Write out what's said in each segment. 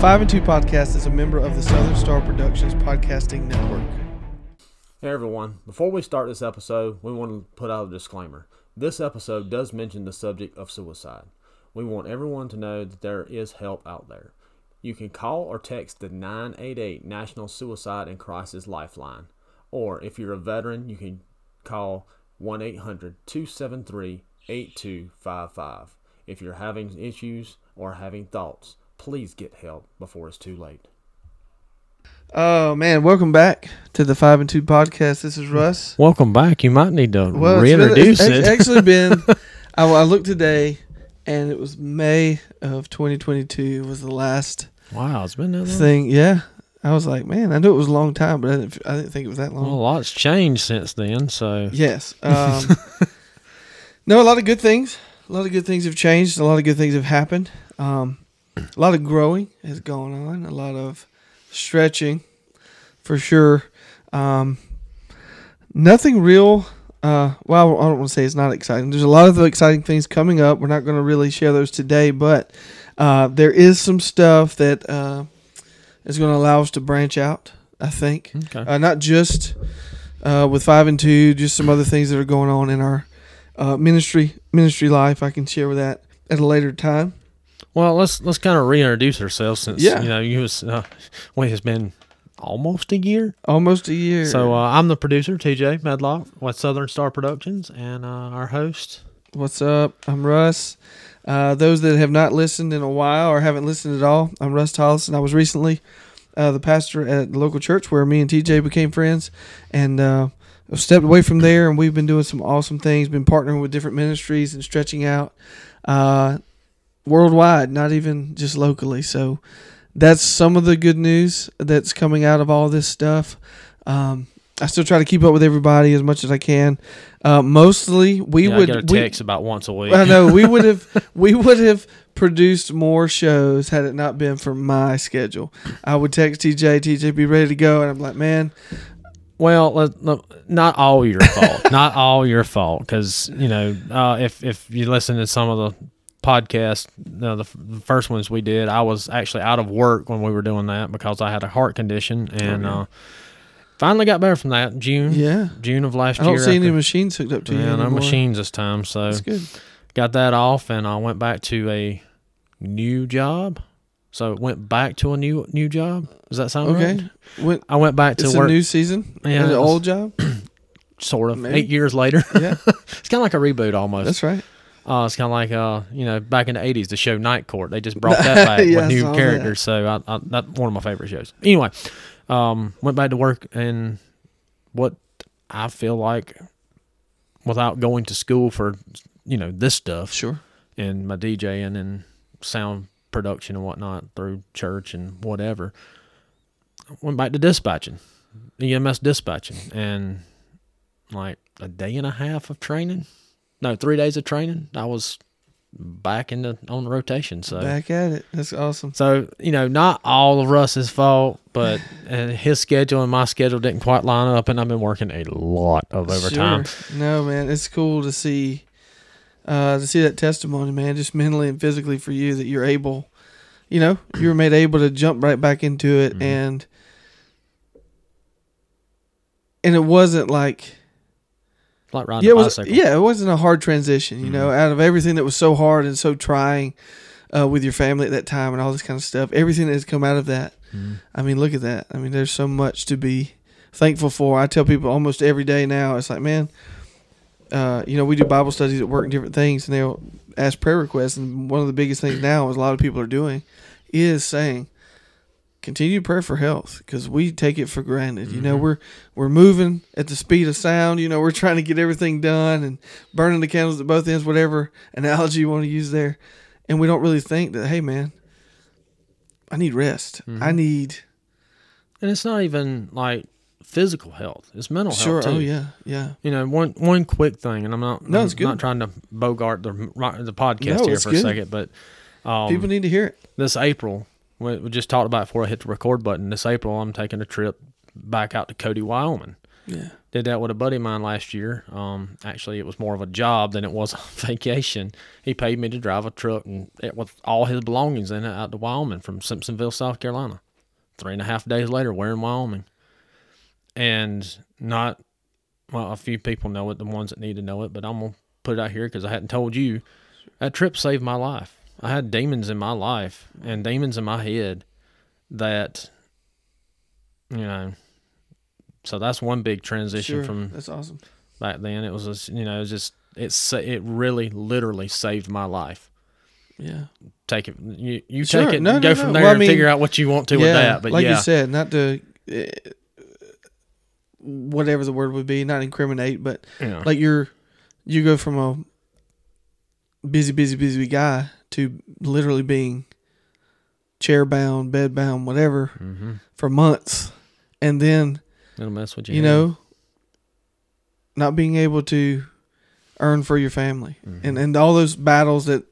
Five and Two Podcast is a member of the Southern Star Productions Podcasting Network. Hey everyone, before we start this episode, we want to put out a disclaimer. This episode does mention the subject of suicide. We want everyone to know that there is help out there. You can call or text the 988 National Suicide and Crisis Lifeline. Or if you're a veteran, you can call 1 800 273 8255. If you're having issues or having thoughts, please get help before it's too late. Oh man, welcome back to the Five and Two Podcast. This is Russ. Welcome back. You might need to Well, it's been- reintroduce it's it. actually been. I, I looked today, and it was May of 2022 was the last wow, it's been that long. thing. Yeah, I was like, man, I knew it was a long time, but I didn't. I didn't think it was that long. Well, a lot's changed since then. So Yes. Um, no, a lot of good things. A lot of good things have changed. A lot of good things have happened. Um, a lot of growing has gone on. A lot of stretching, for sure. Um, nothing real. Uh, well, I don't want to say it's not exciting. There's a lot of exciting things coming up. We're not going to really share those today, but uh, there is some stuff that uh, is going to allow us to branch out. I think okay. uh, not just uh, with five and two, just some other things that are going on in our uh, ministry ministry life. I can share with that at a later time. Well, let's let's kind of reintroduce ourselves since Yeah. you know you was uh, wait it's been almost a year. Almost a year. So uh, I'm the producer TJ Medlock with Southern Star Productions, and uh, our host. what's up? I'm Russ. Uh, those that have not listened in a while or haven't listened at all, I'm Russ Tollison. I was recently uh, the pastor at the local church where me and TJ became friends, and uh, I've stepped away from there. And we've been doing some awesome things. Been partnering with different ministries and stretching out uh, worldwide, not even just locally. So that's some of the good news that's coming out of all this stuff. Um, I still try to keep up with everybody as much as I can. Uh, mostly, we yeah, would I get a we- text about once a week. I know we would have we would have produced more shows had it not been for my schedule. I would text TJ, TJ be ready to go, and I'm like, man, Well, let- let- not all your fault. not all your fault, because you know, uh, if if you listen to some of the podcasts, uh, the, f- the first ones we did, I was actually out of work when we were doing that because I had a heart condition, and Okay. uh, finally got better from that. June, yeah, June of last year. I don't year. see any machines hooked up to you yeah, no machines this time, so That's good. got that off, and I went back to a new job. So it went back to a new new job. Does that sound Okay, right? when, I went back to it's work, a new season. Yeah, an old job. sort of, maybe. eight years later. Yeah, It's kind of like a reboot almost. that's right. Uh, it's kind of like uh, you know, back in the '80s, the show Night Court. They just brought that back Yeah, with new that. characters. So I, I, that's one of my favorite shows. Anyway, um, went back to work and what I feel like without going to school for you know this stuff Sure. and my DJing and sound production and whatnot through church and whatever. Went back to dispatching, EMS dispatching, and like a day and a half of training. No, three days of training. I was back in the on the rotation. So Back at it. That's awesome. so you know, not all of Russ's fault, but uh, his schedule and my schedule didn't quite line up, and I've been working a lot of overtime. Sure. No, man, it's cool to see uh, to see that testimony, man, just mentally and physically for you that you're able, you know, you were made able to jump right back into it, Mhm. and and it wasn't like Like riding yeah, a it was yeah, it wasn't a hard transition, you know, out of everything that was so hard and so trying uh, with your family at that time and all this kind of stuff, everything that has come out of that. Mhm. I mean, look at that. I mean, there's so much to be thankful for. I tell people almost every day now, it's like, man, uh, you know, we do Bible studies at work and different things, and they'll ask prayer requests. And one of the biggest things now is a lot of people are doing is saying, continue prayer for health because we take it for granted. You know, Mhm. we're we're moving at the speed of sound. You know, we're trying to get everything done and burning the candles at both ends, whatever analogy you want to use there, and we don't really think that, hey, man, I need rest. I Mhm. need And it's not even like physical health; it's mental sure. health too. Oh yeah, yeah. You know, one one quick thing, and I'm not. No, I'm it's good. not trying to bogart the the podcast No, here for good. a second, but um, People need to hear it. this April, we, we just talked about it before I hit the record button. This April, I'm taking a trip back out to Cody, Wyoming. Yeah. Did that with a buddy of mine last year. Um, actually, it was more of a job than it was a vacation. He paid me to drive a truck and it, with all his belongings in it out to Wyoming from Simpsonville, South Carolina. Three and a half days later, we're in Wyoming. And not, well, a few people know it, the ones that need to know it, but I'm going to put it out here because I hadn't told you. That trip saved my life. I had demons in my life and demons in my head that, you know, so that's one big transition Sure. from That's awesome. back then. It was just, you know, it was just it sa- it really literally saved my life. Yeah. Take it, you you Sure. take it, No, go no, from there Well, I and mean, figure out what you want to yeah. with that. But like yeah, you said, not to uh, whatever the word would be, not incriminate, but yeah, like you're you go from a busy, busy, busy guy to literally being chair bound, bed bound, whatever mm-hmm. for months, and then it'll mess with you. you know not being able to earn for your family Mhm. and and all those battles that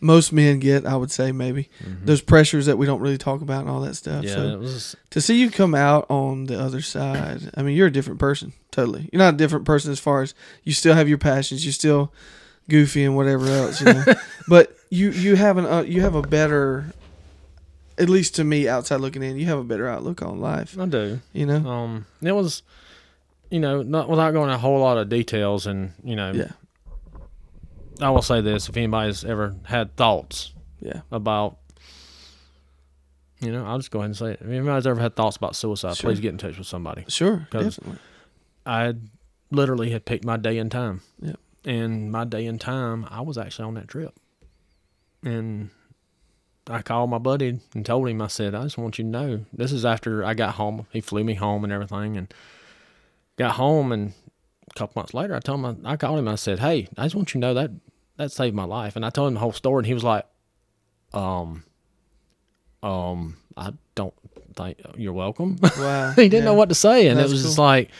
most men get i would say maybe Mhm. those pressures that we don't really talk about and all that stuff yeah, so was to see you come out on the other side i mean you're a different person totally you're not a different person as far as you still have your passions you're still goofy and whatever else you know but you you have an uh, you have a better at least to me outside looking in you have a better outlook on life I do. you know Um, it was, you know, not without going a whole lot of details, and you know, yeah I will say this: if anybody's ever had thoughts yeah about, you know, I'll just go ahead and say it. If anybody's ever had thoughts about suicide, Sure. please get in touch with somebody. sure definitely I literally had picked my day and time. Yep. And my day and time, I was actually on that trip. And I called my buddy and told him, I said, I just want you to know, this is after I got home. He flew me home and everything. And got home. And a couple months later, I told him, I called him. I said, Hey, I just want you to know that that saved my life. And I told him the whole story. And he was like, Um, um, I don't think you're welcome. wow he didn't know what to say, and That's it was just like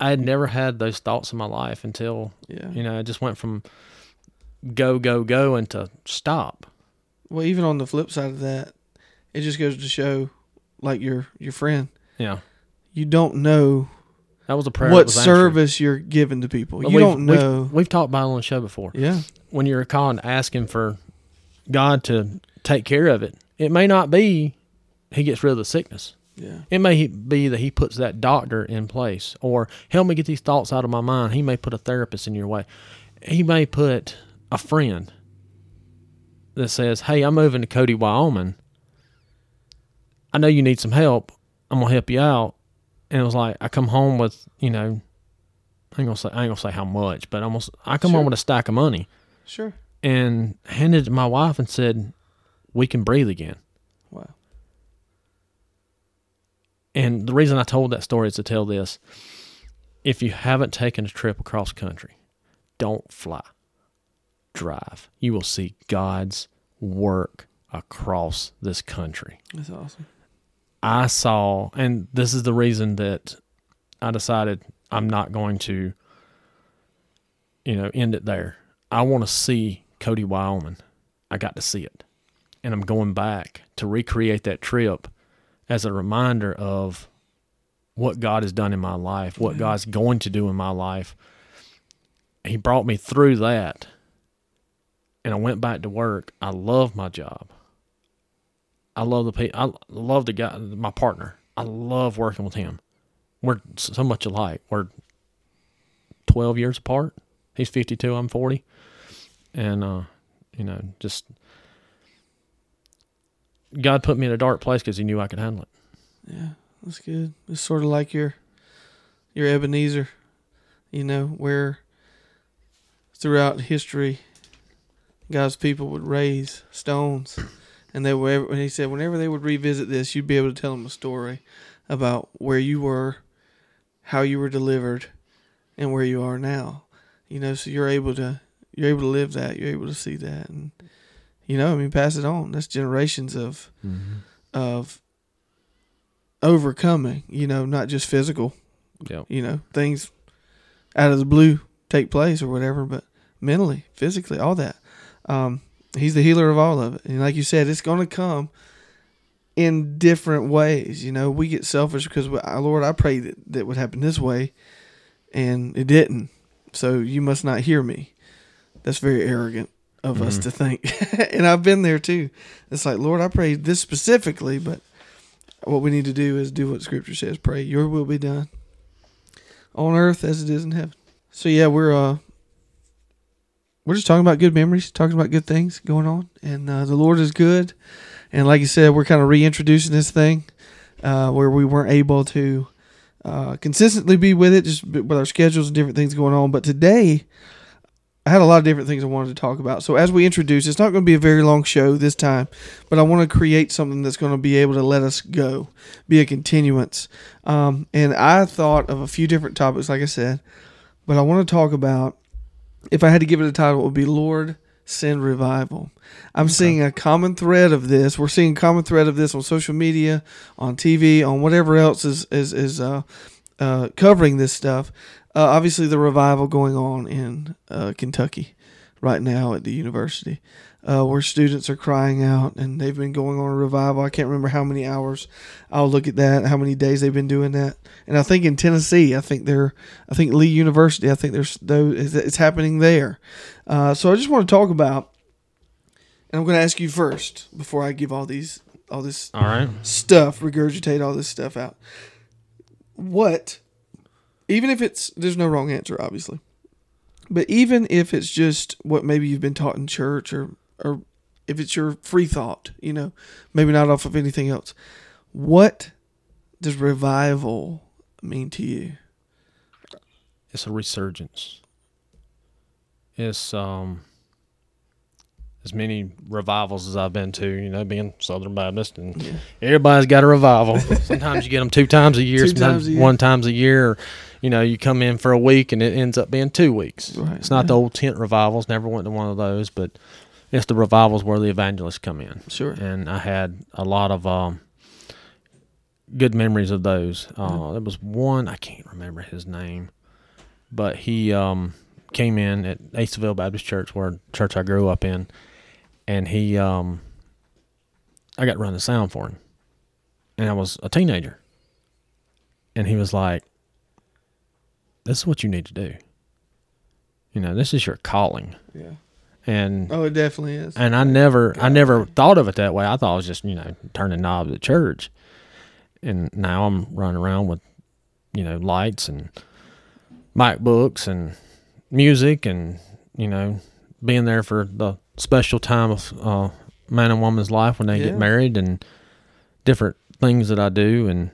I had never had those thoughts in my life until yeah you know I just went from go go go into stop. Well, even on the flip side of that, it just goes to show, like your your friend, Yeah, you don't know that was a prayer. what answered. service you're giving to people. You don't know. We've, we've talked about it on the show before. yeah, When you're calling asking for God to take care of it, it may not be He gets rid of the sickness. Yeah, It may be that he puts that doctor in place, or help me get these thoughts out of my mind. He may put a therapist in your way. He may put a friend that says, "Hey, I'm moving to Cody, Wyoming. I know you need some help. I'm gonna help you out." And it was like I come home with, you know, I ain't gonna say I ain't gonna say how much, but almost I come Sure. home with a stack of money sure. and handed it to my wife and said, "We can breathe again." Wow. And the reason I told that story is to tell this. If you haven't taken a trip across country, don't fly. Drive. You will see God's work across this country. That's awesome. I saw, and this is the reason that I decided I'm not going to, you know, end it there. I want to see Cody, Wyoming. I got to see it. And I'm going back to recreate that trip as a reminder of what God has done in my life, what. God's going to do in my life. He brought me through that. And I went back to work. I love my job. I love the people. I love the guy, my partner. I love working with him. We're so much alike. We're 12 years apart. He's 52, I'm 40. And, uh, you know, just God put me in a dark place because he knew I could handle it. Yeah, that's good. It's sort of like your your Ebenezer, you know, where throughout history, God's people would raise stones, and they were. And he said, whenever they would revisit this, you'd be able to tell them a story about where you were, how you were delivered, and where you are now. You know, so you're able to you're able to live that. You're able to see that, and you know, I mean, pass it on. That's generations of of overcoming, you know, not just physical, Yep. you know, things out of the blue take place or whatever, but mentally, physically, all that. Um, he's the healer of all of it. And like you said, it's going to come in different ways. You know, we get selfish because, we, "Ah, Lord, I prayed that that would happen this way, and it didn't. So you must not hear me. That's very arrogant of us Mhm. to think. and I've been there too. It's like, Lord, I pray this specifically, but what we need to do is do what Scripture says: pray, Your will be done on earth as it is in heaven. So yeah, we're uh, we're just talking about good memories, talking about good things going on, and uh, the Lord is good. And like you said, we're kind of reintroducing this thing uh, where we weren't able to uh, consistently be with it, just with our schedules and different things going on. But today, I had a lot of different things I wanted to talk about. So as we introduce, it's not going to be a very long show this time, but I want to create something that's going to be able to let us go, be a continuance. Um, and I thought of a few different topics, like I said, but I want to talk about. If I had to give it a title, it would be Lord Send Revival. I'm seeing a common thread of this. We're seeing a common thread of this on social media, on TV, on whatever else is is is uh, uh, covering this stuff. Uh, obviously, the revival going on in uh, Kentucky right now at the university, uh, where students are crying out, and they've been going on a revival. I can't remember how many hours. I'll look at that. How many days they've been doing that? And I think in Tennessee, I think they're, I think Lee University, I think there's those. It's happening there. Uh, so I just want to talk about, and I'm going to ask you first before I give all these all this All right. stuff, regurgitate all this stuff out. What, even if it's, there's no wrong answer, obviously, but even if it's just what maybe you've been taught in church or, or if it's your free thought, you know, maybe not off of anything else, what does revival mean to you? It's a resurgence. It's um as many revivals as I've been to, you know, being Southern Baptist, and Yeah. everybody's got a revival. sometimes you get them two times a year, Two sometimes times a year. one times a year. Or, you know, you come in for a week and it ends up being two weeks. Right, It's not the old tent revivals. Never went to one of those, but it's the revivals where the evangelists come in. Sure. and I had a lot of um, good memories of those. Uh, There was one I can't remember his name, but he um, came in at Aceville Baptist Church, where church I grew up in, and he um, I got to run the sound for him, and I was a teenager, and he was like, "This is what you need to do. You know, this is your calling." Yeah. And Oh, it definitely is. and I never, I never thought of it that way. I thought it was just, you know, turning knobs at church. And now I'm running around with, you know, lights and mic books and music and, you know, being there for the special time of uh, man and woman's life when they Yeah. get married and different things that I do. And,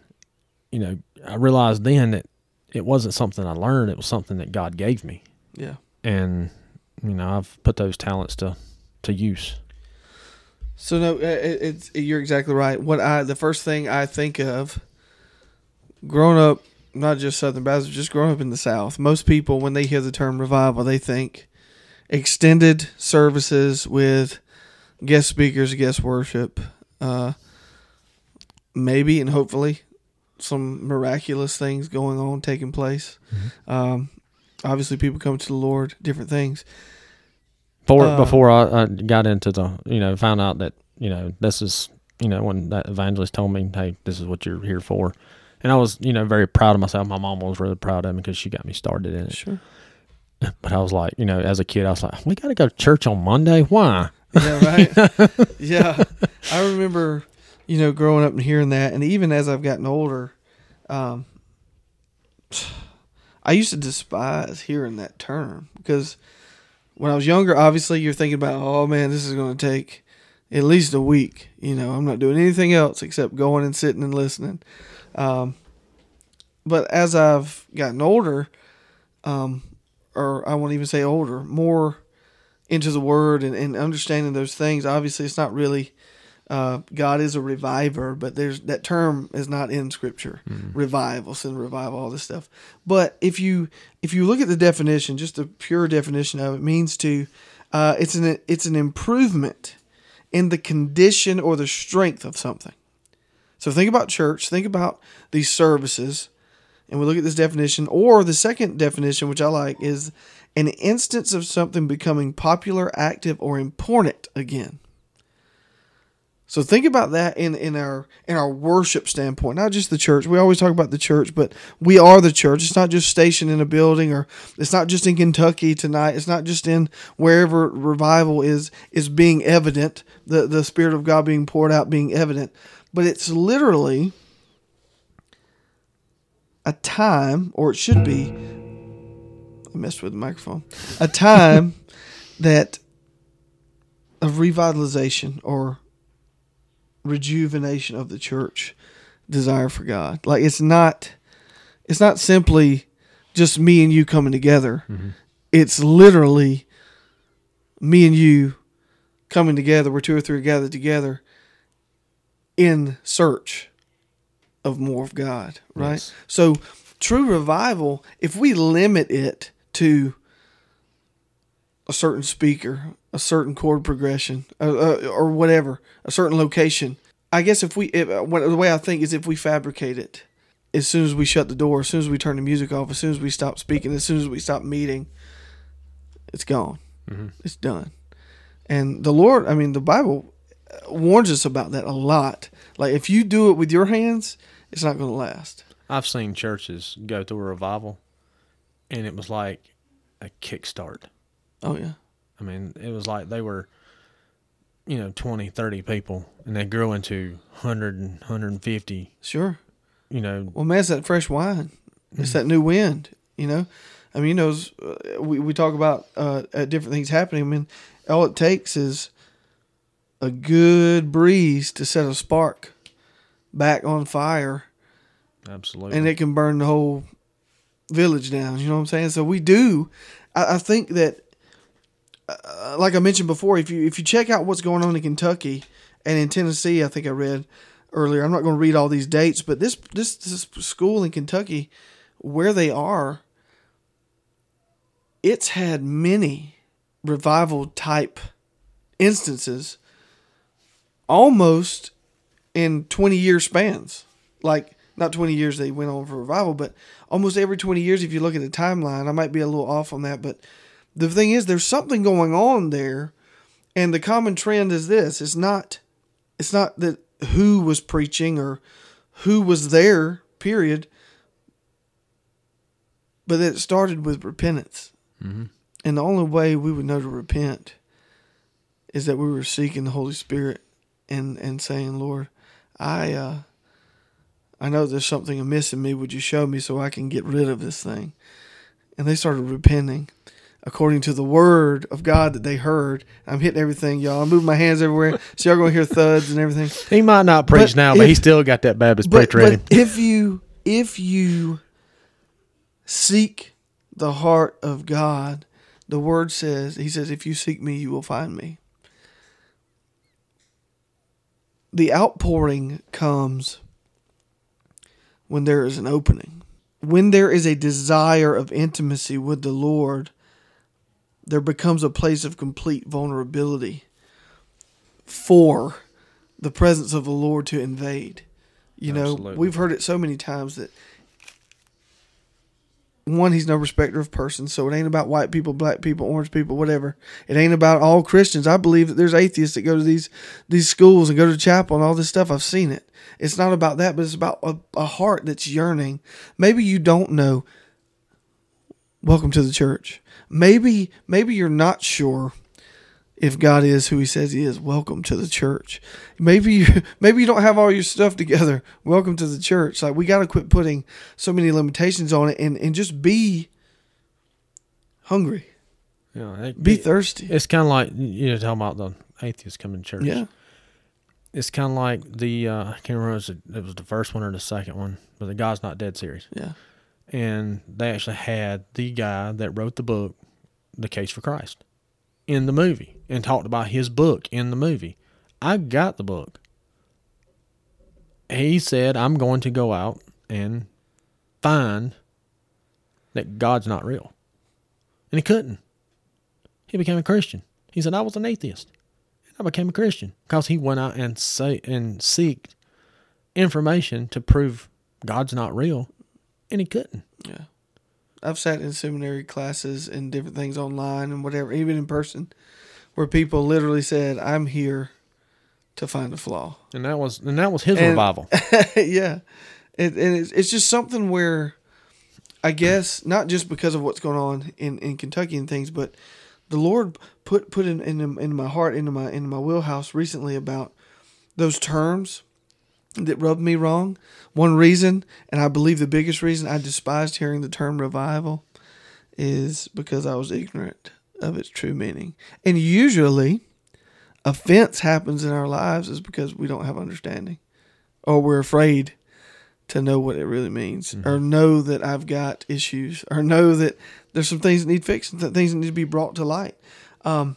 you know, I realized then that it wasn't something I learned, it was something that God gave me. Yeah. And, you know, I've put those talents to, to use. So no, it's you're exactly right. What I the first thing I think of, growing up, not just Southern Baptist, just growing up in the South. Most people, when they hear the term revival, they think extended services with guest speakers, guest worship, uh, maybe and hopefully some miraculous things going on taking place. Um, obviously, people come to the Lord, different things. Before Uh, before I, I got into the you know found out that you know this is you know when that evangelist told me hey this is what you're here for, and I was you know very proud of myself. My mom was really proud of me because she got me started in it. Sure. But I was like you know as a kid I was like we got to go to church on Monday. Why? Yeah, right. yeah, I remember, you know, growing up and hearing that, and even as I've gotten older, um, I used to despise hearing that term because when I was younger, obviously you're thinking about, oh man, this is going to take at least a week. You know, I'm not doing anything else except going and sitting and listening. Um, but as I've gotten older, um, or I won't even say older, more into the word and, and understanding those things. Obviously, it's not really uh, God is a reviver, but there's that term is not in Scripture. Revival, sin revival, all this stuff. But if you if you look at the definition, just the pure definition of it means to uh, it's an it's an improvement in the condition or the strength of something. So think about church. Think about these services and we look at this definition, or the second definition, which I like, is an instance of something becoming popular, active, or important again. So think about that in, in our in our worship standpoint, not just the church. We always talk about the church, but we are the church. It's not just stationed in a building, or it's not just in Kentucky tonight. It's not just in wherever revival is is being evident, the the Spirit of God being poured out, being evident. But it's literally a time, or it should be. I messed with the microphone. A time that of revitalization or rejuvenation of the church desire for God. Like it's not it's not simply just me and you coming together. Mm-hmm. It's literally me and you coming together We're two or three gathered together in search of more of God, right? Yes. So true revival, if we limit it to a certain speaker, a certain chord progression, uh, uh, or whatever, a certain location. I guess if we, if, uh, what, the way I think is if we fabricate it, as soon as we shut the door, as soon as we turn the music off, as soon as we stop speaking, as soon as we stop meeting, it's gone. It's done. And the Lord, I mean, the Bible warns us about that a lot. Like if you do it with your hands, it's not going to last. I've seen churches go through a revival, and it was like a kickstart. Oh yeah, I mean, it was like they were, you know, 20, 30 people, and they grew into 100 and 150, sure. you know. Well, man, it's that fresh wine. It's that new wind. You know, I mean, you know, uh, we we talk about uh, uh, different things happening. I mean, all it takes is a good breeze to set a spark back on fire, Absolutely. and it can burn the whole village down. You know what I'm saying? So we do. I, I think that, uh, like I mentioned before, if you if you check out what's going on in Kentucky and in Tennessee, I think I read earlier. I'm not going to read all these dates, but this this, this school in Kentucky, where they are, it's had many revival type instances, almost in 20 year spans. Like not 20 years they went on for revival, but almost every 20 years, if you look at the timeline, I might be a little off on that, but the thing is, there's something going on there, and the common trend is this: it's not, it's not that who was preaching or who was there, period, but that it started with repentance, Mhm. and the only way we would know to repent is that we were seeking the Holy Spirit and and saying, Lord, I uh, I know there's something amiss in me. Would you show me so I can get rid of this thing? And they started repenting according to the word of God that they heard. I'm hitting everything, y'all. I'm moving my hands everywhere, so y'all gonna hear thuds and everything. he might not preach But now, but he still got that Baptist But, preach ready. but if you if you seek the heart of God, the word says, He says, if you seek me, you will find me. The outpouring comes when there is an opening. When there is a desire of intimacy with the Lord, there becomes a place of complete vulnerability for the presence of the Lord to invade. You know, we've heard it so many times that one, he's no respecter of persons, so it ain't about white people, black people, orange people, whatever. It ain't about all Christians. I believe that there's atheists that go to these these schools and go to chapel and all this stuff. I've seen it. It's not about that, but it's about a, a heart that's yearning. Maybe you don't know. Welcome to the church. Maybe maybe you're not sure if God is who He says He is. Welcome to the church. Maybe you maybe you don't have all your stuff together. Welcome to the church. Like we got to quit putting so many limitations on it and and just be hungry, Yeah, it- be it- thirsty. It's kind of like you know talking about the atheists coming to church. Yeah, it's kind of like the uh, I can't remember if it was, it was the first one or the second one, but the God's Not Dead series, yeah, and they actually had the guy that wrote the book, The Case for Christ, in the movie, and talked about his book in the movie. I got the book. He said, "I'm going to go out and find that God's not real," and he couldn't. He became a Christian. He said, "I was an atheist." And I became a Christian because he went out and say and seeked information to prove God's not real, and he couldn't. yeah. I've sat in seminary classes and different things online and whatever, even in person, where people literally said, "I'm here to find a flaw. And that was and that was his And- revival. yeah, it, and it's, it's just something where I guess not just because of what's going on in, in Kentucky and things, but the Lord put put in, in in my heart into my into my wheelhouse recently about those terms that rubbed me wrong. One reason, and I believe the biggest reason I despised hearing the term revival is because I was ignorant of its true meaning. And usually offense happens in our lives is because we don't have understanding or we're afraid to know what it really means or know that I've got issues or know that there's some things that need fixing, that things that need to be brought to light. Um,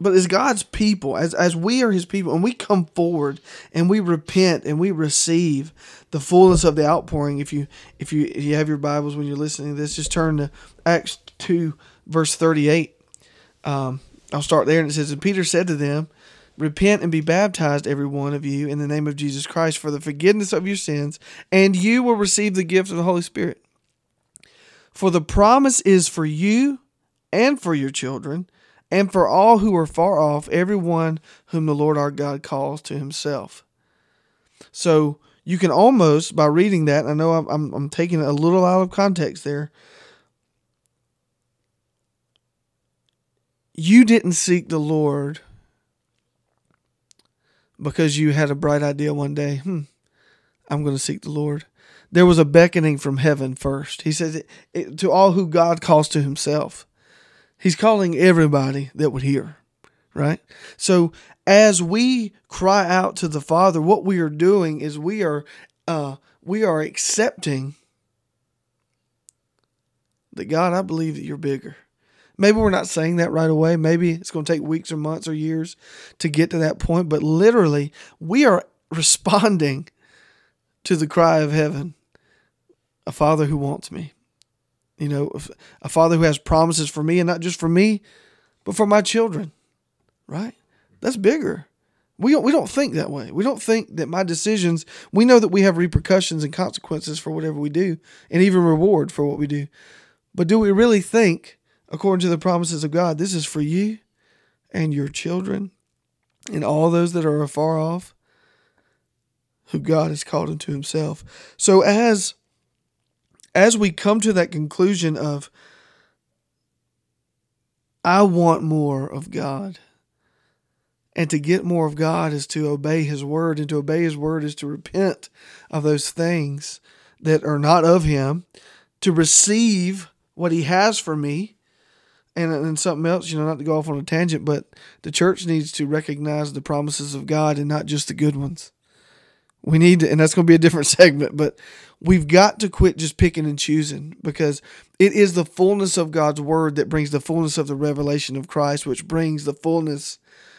but as God's people, as as we are His people, and we come forward and we repent and we receive the fullness of the outpouring. If you if you if you have your Bibles when you're listening to this, just turn to Acts two verse thirty eight. Um, I'll start there, and it says, "And Peter said to them, Repent and be baptized, every one of you, in the name of Jesus Christ, for the forgiveness of your sins, and you will receive the gift of the Holy Spirit. For the promise is for you and for your children, and for all who are far off, everyone whom the Lord our God calls to himself. So you can almost, by reading that, I know I'm, I'm, I'm taking a little out of context there. You didn't seek the Lord because you had a bright idea one day. Hmm, I'm going to seek the Lord. There was a beckoning from heaven first. He says, it, it, To all who God calls to himself. He's calling everybody that would hear, right? So as we cry out to the Father, what we are doing is we are uh, we are accepting that God, I believe that you're bigger. Maybe we're not saying that right away. Maybe it's going to take weeks or months or years to get to that point. But literally, we are responding to the cry of heaven a father who wants me. You know, a father who has promises for me, and not just for me, but for my children. Right? That's bigger. We don't, we don't think that way. We don't think that my decisions, we know that we have repercussions and consequences for whatever we do, and even reward for what we do. But do we really think, according to the promises of God, this is for you and your children and all those that are afar off, who God has called into Himself? So as as we come to that conclusion of, I want more of God. And to get more of God is to obey His word, and to obey His word is to repent of those things that are not of Him, to receive what He has for me. And, and something else, you know, not to go off on a tangent, but the church needs to recognize the promises of God and not just the good ones. We need to, and that's going to be a different segment, but we've got to quit just picking and choosing because it is the fullness of God's word that brings the fullness of the revelation of Christ, which brings the fullness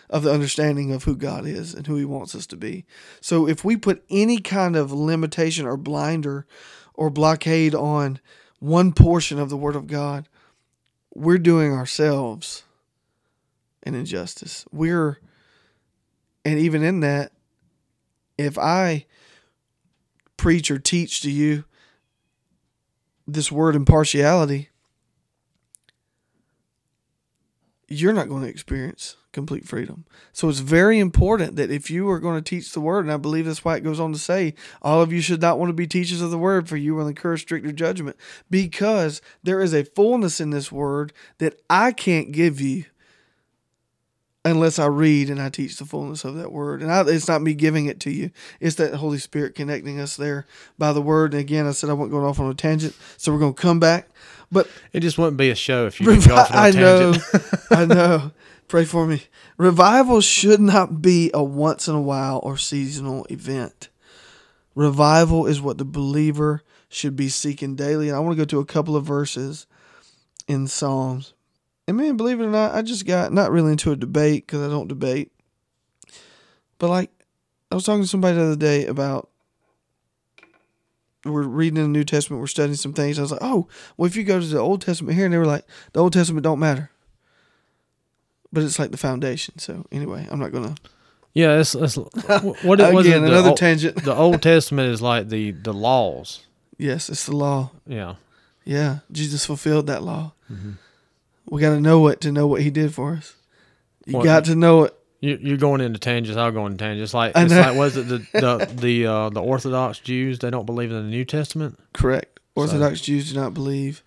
of the understanding of who God is and who He wants us to be. So if we put any kind of limitation or blinder or blockade on one portion of the Word of God, we're doing ourselves an injustice. We're, and even in that, if I preach or teach to you this word impartiality, you're not going to experience complete freedom. So it's very important that if you are going to teach the word, and I believe that's why it goes on to say, all of you should not want to be teachers of the word, for you will incur stricter judgment, because there is a fullness in this word that I can't give you unless I read and I teach the fullness of that word. And I, it's not me giving it to you; it's that Holy Spirit connecting us there by the word. And again, I said I wasn't going off on a tangent, so we're going to come back. But It just wouldn't be a show if you didn't go off on a I know. I know. Pray for me. Revival should not be a once in a while or seasonal event. Revival is what the believer should be seeking daily. And I want to go to a couple of verses in Psalms. And man, believe it or not, I just got not really into a debate because I don't debate. But like, I was talking to somebody the other day about we're reading in the New Testament, we're studying some things. I was like, oh, well, if you go to the Old Testament here, and they were like, the Old Testament don't matter, but it's like the foundation. So anyway, I'm not gonna. Yeah, it's, it's what it was. Again, the another Old- tangent. The Old Testament is like the the laws. Yes, it's the law. Yeah, Yeah, Jesus fulfilled that law. Mm-hmm. We got to know it to know what He did for us. You got to know it You, you're going into tangents. I'll go into tangents. Like it's like was it the the the uh, the Orthodox Jews? They don't believe in the New Testament. Correct. Orthodox Jews do not believe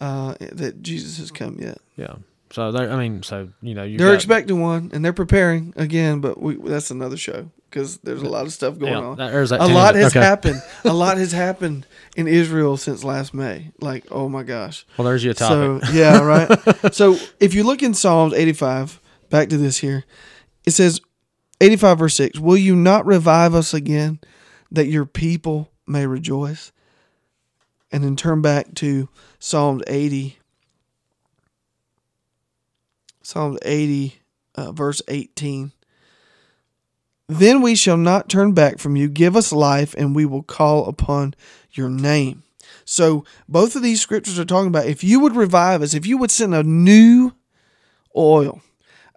uh, that Jesus has come yet. Yeah. So they, I mean, so you know, you They're expecting one, and they're preparing again. But we, that's another show because there's a lot of stuff going yeah, on. that- that a lot has Okay. happened. A lot has happened in Israel since last May. Like, oh my gosh. Well, there's your topic. So yeah, right. so if you look in Psalms 85, back to this here, it says 85 verse 6, will you not revive us again that your people may rejoice? And then turn back to Psalms 80. Psalms 80 uh, verse 18. Then we shall not turn back from you. Give us life, and we will call upon your name. So both of these scriptures are talking about if you would revive us, if you would send a new oil,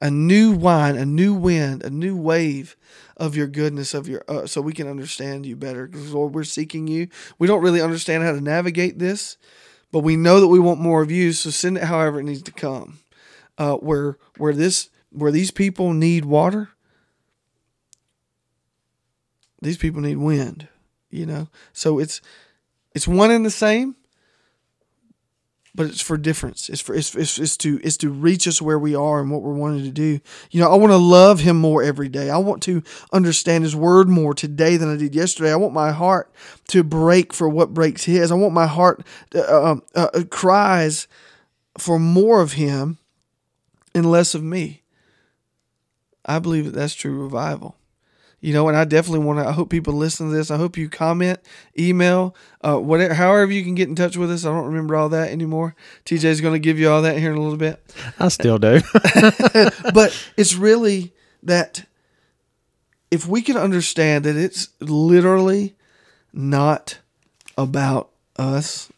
a new wine, a new wind, a new wave of your goodness of your uh, so we can understand you better because Lord we're seeking you. We don't really understand how to navigate this, but we know that we want more of you, so send it however it needs to come. Uh, where where this where these people need water, these people need wind, you know. So it's it's one and the same, but it's for difference. It's for it's, it's, it's to it's to reach us where we are and what we're wanting to do. You know, I want to love Him more every day. I want to understand His Word more today than I did yesterday. I want my heart to break for what breaks His. I want my heart uh, um, uh, uh, cries for more of Him and less of me. I believe that that's true revival. You know and i definitely want to i hope people listen to this. I hope you comment email uh, whatever however you can get in touch with us. I don't remember all that anymore. Tj's going to give you all that here in a little bit. I still do. but it's really that if we can understand that it's literally not about us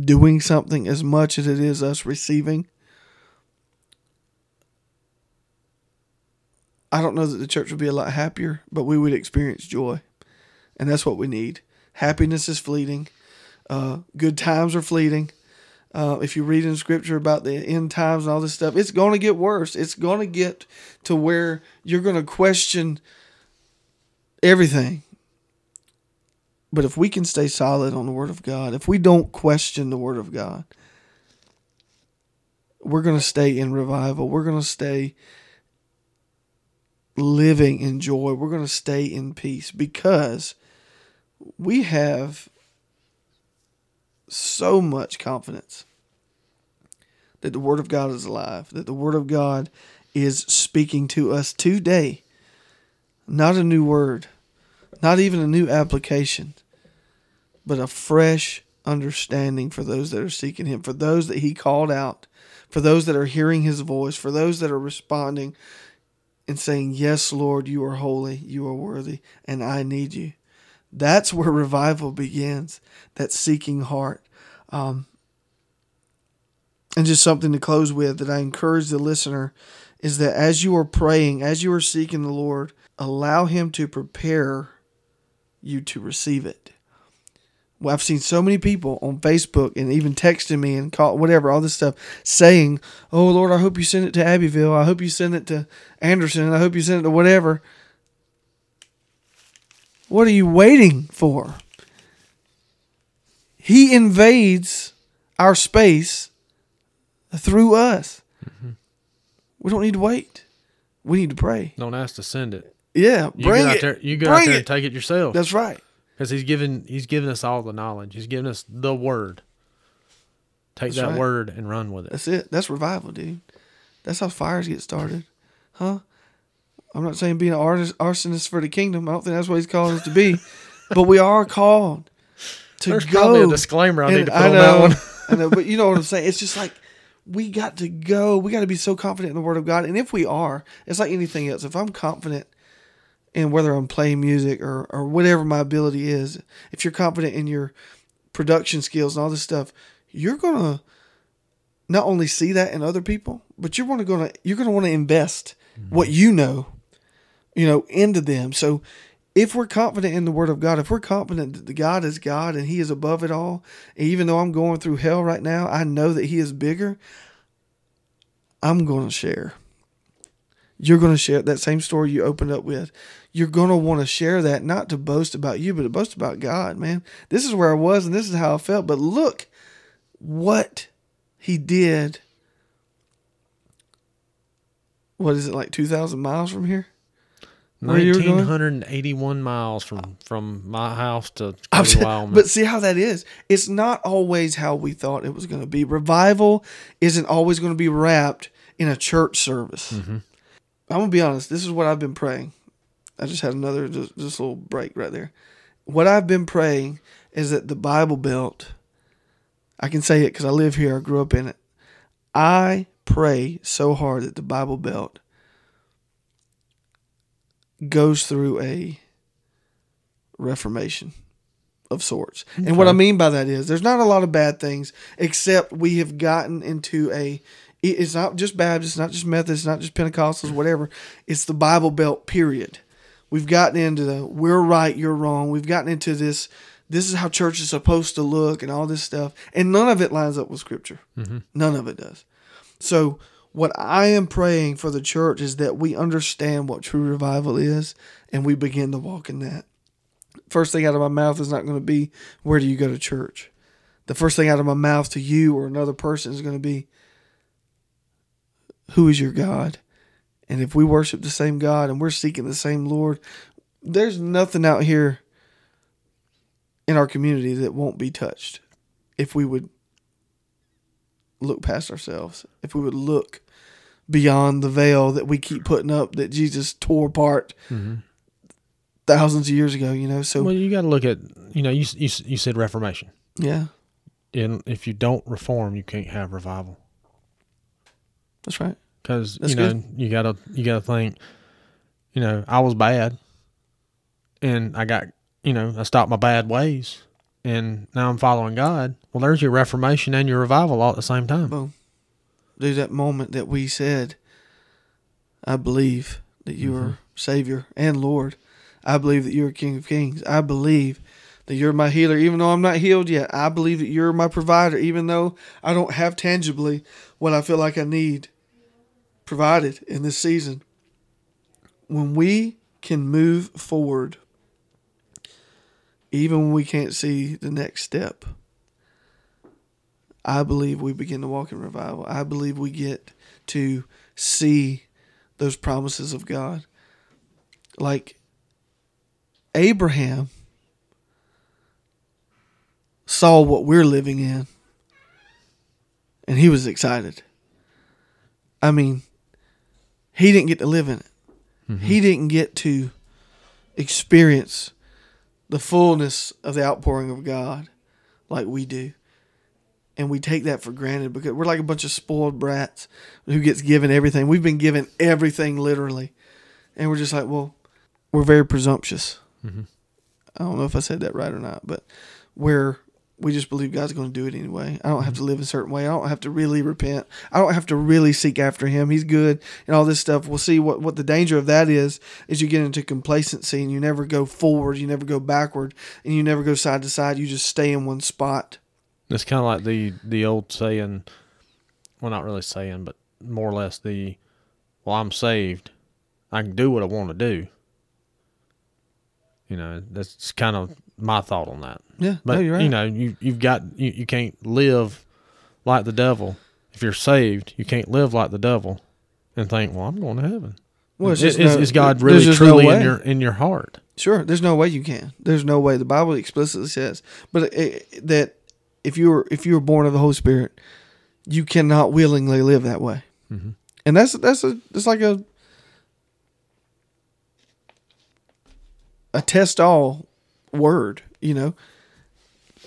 doing something as much as it is us receiving I don't know that the church would be a lot happier, but we would experience joy. And that's what we need. Happiness is fleeting. Uh, good times are fleeting. Uh, if you read in scripture about the end times and all this stuff, it's going to get worse. It's going to get to where you're going to question everything. But if we can stay solid on the Word of God, if we don't question the Word of God, we're going to stay in revival. We're going to stay living in joy. We're going to stay in peace because we have so much confidence that the Word of God is alive, that the Word of God is speaking to us today. Not a new word, not even a new application, but a fresh understanding for those that are seeking Him, for those that He called out, for those that are hearing His voice, for those that are responding and saying, Yes, Lord, you are holy, you are worthy, and I need you. That's where revival begins, that seeking heart. Um, and just something to close with that I encourage the listener is that as you are praying, as you are seeking the Lord, allow Him to prepare you to receive it. Well, I've seen so many people on Facebook and even texting me and call whatever, all this stuff, saying, Oh Lord, I hope you send it to Abbeville. I hope you send it to Anderson. I hope you send it to whatever. What are you waiting for? He invades our space through us. Mm-hmm. We don't need to wait. We need to pray. Don't ask to send it. Yeah, You bring out it. there. You go out there it. and take it yourself. That's right. Because he's given he's given us all the knowledge. He's given us the word. Take That's that right. word and run with it. That's it. That's revival, dude. That's how fires get started, huh? I'm not saying being an artist, arsonist for the kingdom. I don't think that's what he's calling us to be, but we are called to There's go. probably a disclaimer I need to put on that one. I know, but you know what I'm saying. It's just like we got to go. We got to be so confident in the Word of God, and if we are, it's like anything else. If I'm confident in whether I'm playing music or or whatever my ability is, if you're confident in your production skills and all this stuff, you're gonna not only see that in other people, but you're gonna gonna you're gonna want to invest mm-hmm. what you know, you know, into them. So if we're confident in the word of God, if we're confident that God is God and He is above it all, even though I'm going through hell right now, I know that He is bigger. I'm going to share. you're going to share that same story you opened up with. You're going to want to share that, not to boast about you, but to boast about God, man. This is where I was and this is how I felt. But look what he did. What is it, like 2,000 miles from here? Where you were going? Nineteen hundred and eighty-one miles from from my house to Wyoming. but see how that is. It's not always how we thought it was going to be. Revival isn't always going to be wrapped in a church service. Mm-hmm. I'm gonna be honest. This is what I've been praying. I just had another just, just little break right there. What I've been praying is that the Bible Belt. I can say it because I live here. I grew up in it. I pray so hard that the Bible Belt goes through a reformation of sorts. And what I mean by that is there's not a lot of bad things except we have gotten into a. It's not just Baptist, not just Methodist, not just Pentecostals, whatever. It's the Bible Belt period. We've gotten into the we're right, you're wrong. We've gotten into this this is how church is supposed to look and all this stuff. And none of it lines up with scripture. Mm-hmm. None of it does. So what I am praying for the church is that we understand what true revival is and we begin to walk in that. First thing out of my mouth is not going to be where do you go to church? The first thing out of my mouth to you or another person is going to be who is your God? And if we worship the same God and we're seeking the same Lord, there's nothing out here in our community that won't be touched if we would look past ourselves, if we would look beyond the veil that we keep putting up that Jesus tore apart mm-hmm. thousands of years ago, you know. So, well, you got to look at you know you, you you said Reformation, yeah, and if you don't reform, you can't have revival. that's right. Because you know good. you gotta you gotta think you know i was bad and i got you know i stopped my bad ways and now i'm following god well there's your reformation and your revival all at the same time Boom. There's that moment that we said, I believe that you are mm-hmm. Savior and Lord. I believe that you're King of Kings. I believe that you're my healer, even though I'm not healed yet. I believe that you're my provider, even though I don't have tangibly what I feel like I need provided in this season. When we can move forward, even when we can't see the next step, I believe we begin to walk in revival. I believe we get to see those promises of God. Like Abraham saw what we're living in and he was excited. I mean, he didn't get to live in it. Mm-hmm. He didn't get to experience the fullness of the outpouring of God like we do and we take that for granted because we're like a bunch of spoiled brats who gets given everything. We've been given everything literally, and we're just like, well, we're very presumptuous. Mm-hmm. I don't know if I said that right or not, but we're we just believe God's going to do it anyway. I don't have to live a certain way. I don't have to really repent. I don't have to really seek after Him. He's good and all this stuff. We'll see what what the danger of that is. Is you get into complacency and you never go forward, you never go backward, and you never go side to side. You just stay in one spot. it's kind of like the the old saying well not really saying but more or less the well i'm saved i can do what i want to do you know that's kind of my thought on that Yeah, But no, you're right. you know, you you've got you, you can't live like the devil. If you're saved, you can't live like the devil and think, "Well, I'm going to heaven." Well, it's is, no- is God really just no truly in your in your heart? Sure, there's no way you can. There's no way. The Bible explicitly says, but it, that if you were if you were born of the Holy Spirit, you cannot willingly live that way. Mm-hmm. And that's that's a it's like a a test all word, you know.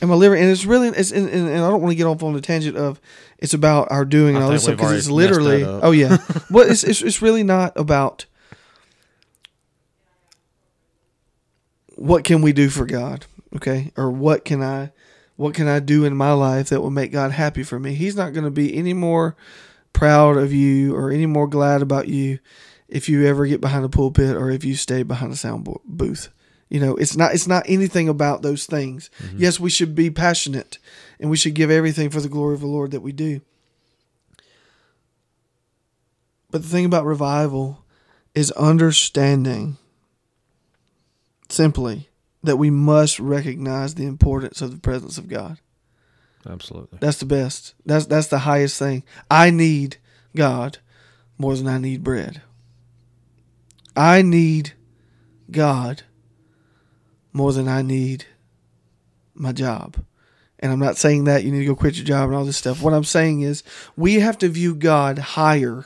Am I living? And it's really it's and, and, and I don't want to get off on the tangent of it's about our doing and I all this stuff because it's literally oh yeah. well, it's, it's it's really not about what can we do for God, okay, or what can I what can I do in my life that will make God happy for me. He's not going to be any more proud of you or any more glad about you if you ever get behind a pulpit or if you stay behind a sound booth. You know, it's not it's not anything about those things. Mm-hmm. Yes, we should be passionate and we should give everything for the glory of the Lord that we do. But the thing about revival, is understanding simply that we must recognize the importance of the presence of God. Absolutely. That's the best. That's that's the highest thing. I need God more than I need bread. I need God more than I need my job. And I'm not saying that you need to go quit your job and all this stuff. What I'm saying is we have to view God higher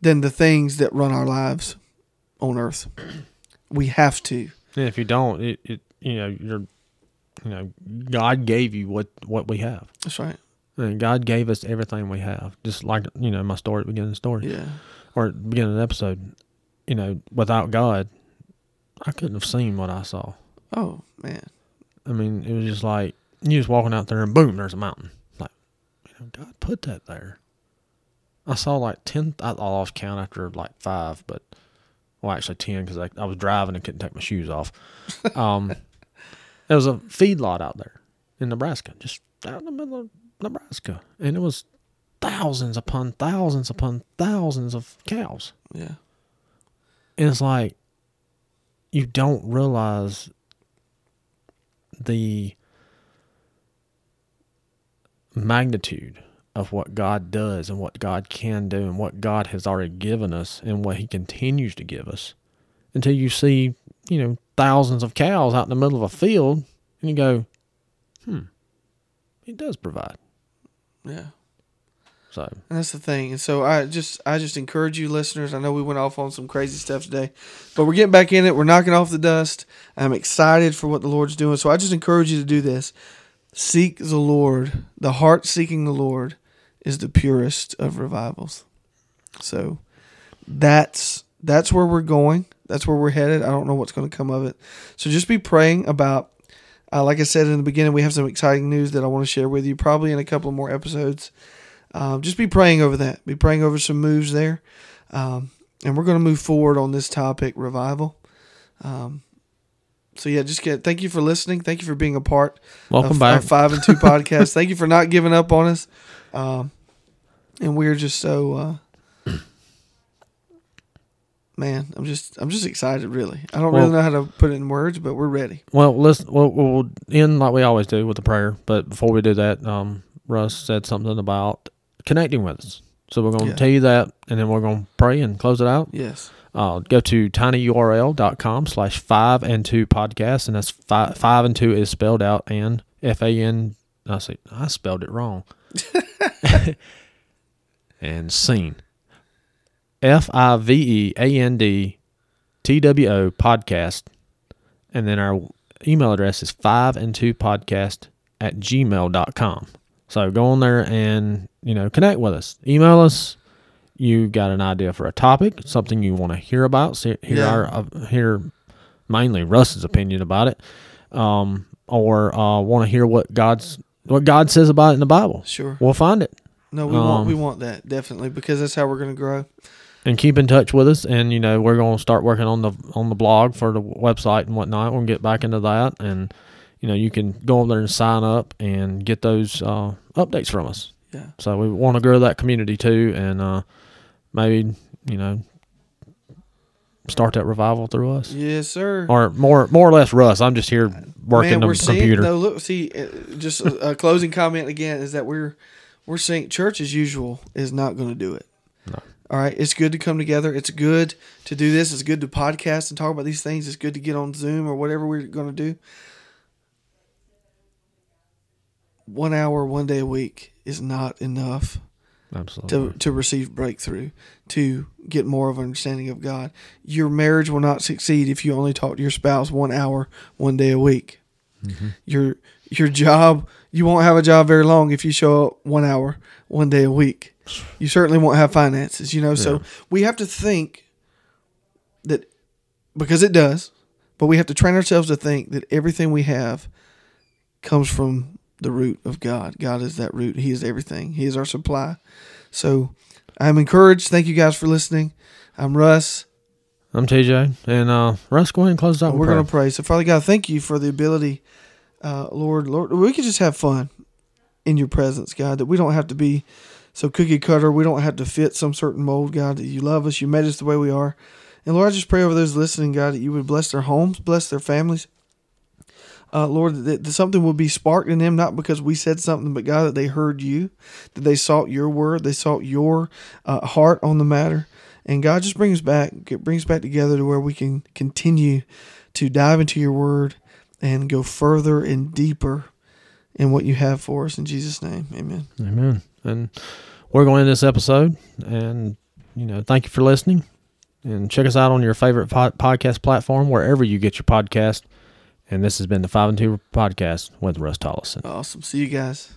than the things that run our lives on earth. We have to. And if you don't, it, it you know you're you know God gave you what what we have. That's right. And God gave us everything we have. Just like you know my story at the beginning of the story Yeah. or beginning of the episode. You know, without God, I couldn't have seen what I saw. Oh man. I mean, it was just like you just walking out there and boom, there's a mountain. Like, you know, God put that there. I saw like ten. I lost count after like five, but well, actually ten because I, I was driving and couldn't take my shoes off. Um, there was a feedlot out there in Nebraska, just out in the middle of Nebraska, and it was thousands upon thousands upon thousands of cows. Yeah. And it's like you don't realize the magnitude of what God does and what God can do and what God has already given us and what He continues to give us until you see, you know, thousands of cows out in the middle of a field and you go, hmm, He does provide. Yeah. So, And that's the thing. And so I just I just encourage you listeners. I know we went off on some crazy stuff today, but we're getting back in it. We're knocking off the dust. I'm excited for what the Lord's doing. So I just encourage you to do this. Seek the Lord. The heart seeking the Lord is the purest of revivals. So that's that's where we're going. That's where we're headed. I don't know what's going to come of it. So just be praying about uh, like I said in the beginning, we have some exciting news that I want to share with you, probably in a couple more episodes. Um, just be praying over that. Be praying over some moves there. Um, and we're going to move forward on this topic, revival. Um, so yeah, just get thank you for listening. Thank you for being a part welcome of back. our five and two podcast. Thank you for not giving up on us. Um, and we're just so uh, man. I'm just I'm just excited. Really, I don't Well- really know how to put it in words, but we're ready. Well, let's we'll, we'll end like we always do with a prayer. But before we do that, um, Russ said something about connecting with us. So we're going to Yeah. tell you that, and then we're going to pray and close it out. Yes. Uh, go to tinyurl.com slash five and two podcast, and that's five, five and two is spelled out and F A N. I see, I spelled it wrong. and scene. F I V E A N D T W O podcast. And then our email address is five and two podcast at gmail.com. So go on there and, you know, connect with us. Email us. You got an idea for a topic, something you want to hear about, see, hear Yeah. our, uh, hear mainly Russ's opinion about it, um, or uh, want to hear what God's what God says about it in the Bible. Sure. We'll find it No, we want Um, we want that definitely because that's how we're going to grow. and keep in touch with us. And you know, we're going to start working on the on the blog for the website and whatnot. We'll get back into that, and you know, you can go over there and sign up and get those uh, updates from us. Yeah. So we want to grow that community too, and uh, maybe you know, start that revival through us, Yes, sir. or more more or less Russ. I'm just here working Man, the seeing, computer. no, look, see, uh, just a, a closing comment again is that we're we're saying church as usual is not going to do it. No. All right, it's good to come together. It's good to do this. It's good to podcast and talk about these things. It's good to get on Zoom or whatever we're going to do. One hour, one day a week is not enough Absolutely. to, to receive breakthrough, to get more of an understanding of God. Your marriage will not succeed if you only talk to your spouse one hour, one day a week. Mm-hmm. Your your job, you won't have a job very long if you show up one hour, one day a week. You certainly won't have finances, you know. So we have to think that because it does, but we have to train ourselves to think that everything we have comes from the root of God. God is that root. He is everything. He is our supply. So I'm encouraged. Thank you guys for listening. I'm Russ. I'm TJ, and uh, Russ, go ahead and close out. We're going to pray. So, Father God, thank you for the ability, uh, Lord, Lord, we could just have fun in your presence, God, that we don't have to be so cookie cutter. We don't have to fit some certain mold, God. That you love us, you made us the way we are, and Lord, I just pray over those listening, God, that you would bless their homes, bless their families. Uh, Lord, that, that something will be sparked in them, not because we said something, but God, that they heard you, that they sought your word, they sought your uh, heart on the matter. And God just brings back, brings back together to where we can continue to dive into your word and go further and deeper in what you have for us. In Jesus' name, amen. Amen. And we're going to end this episode. And, you know, thank you for listening. And check us out on your favorite pod- podcast platform, wherever you get your podcast. And this has been the 5 and 2 podcast with Russ Tollison. Awesome. See you guys.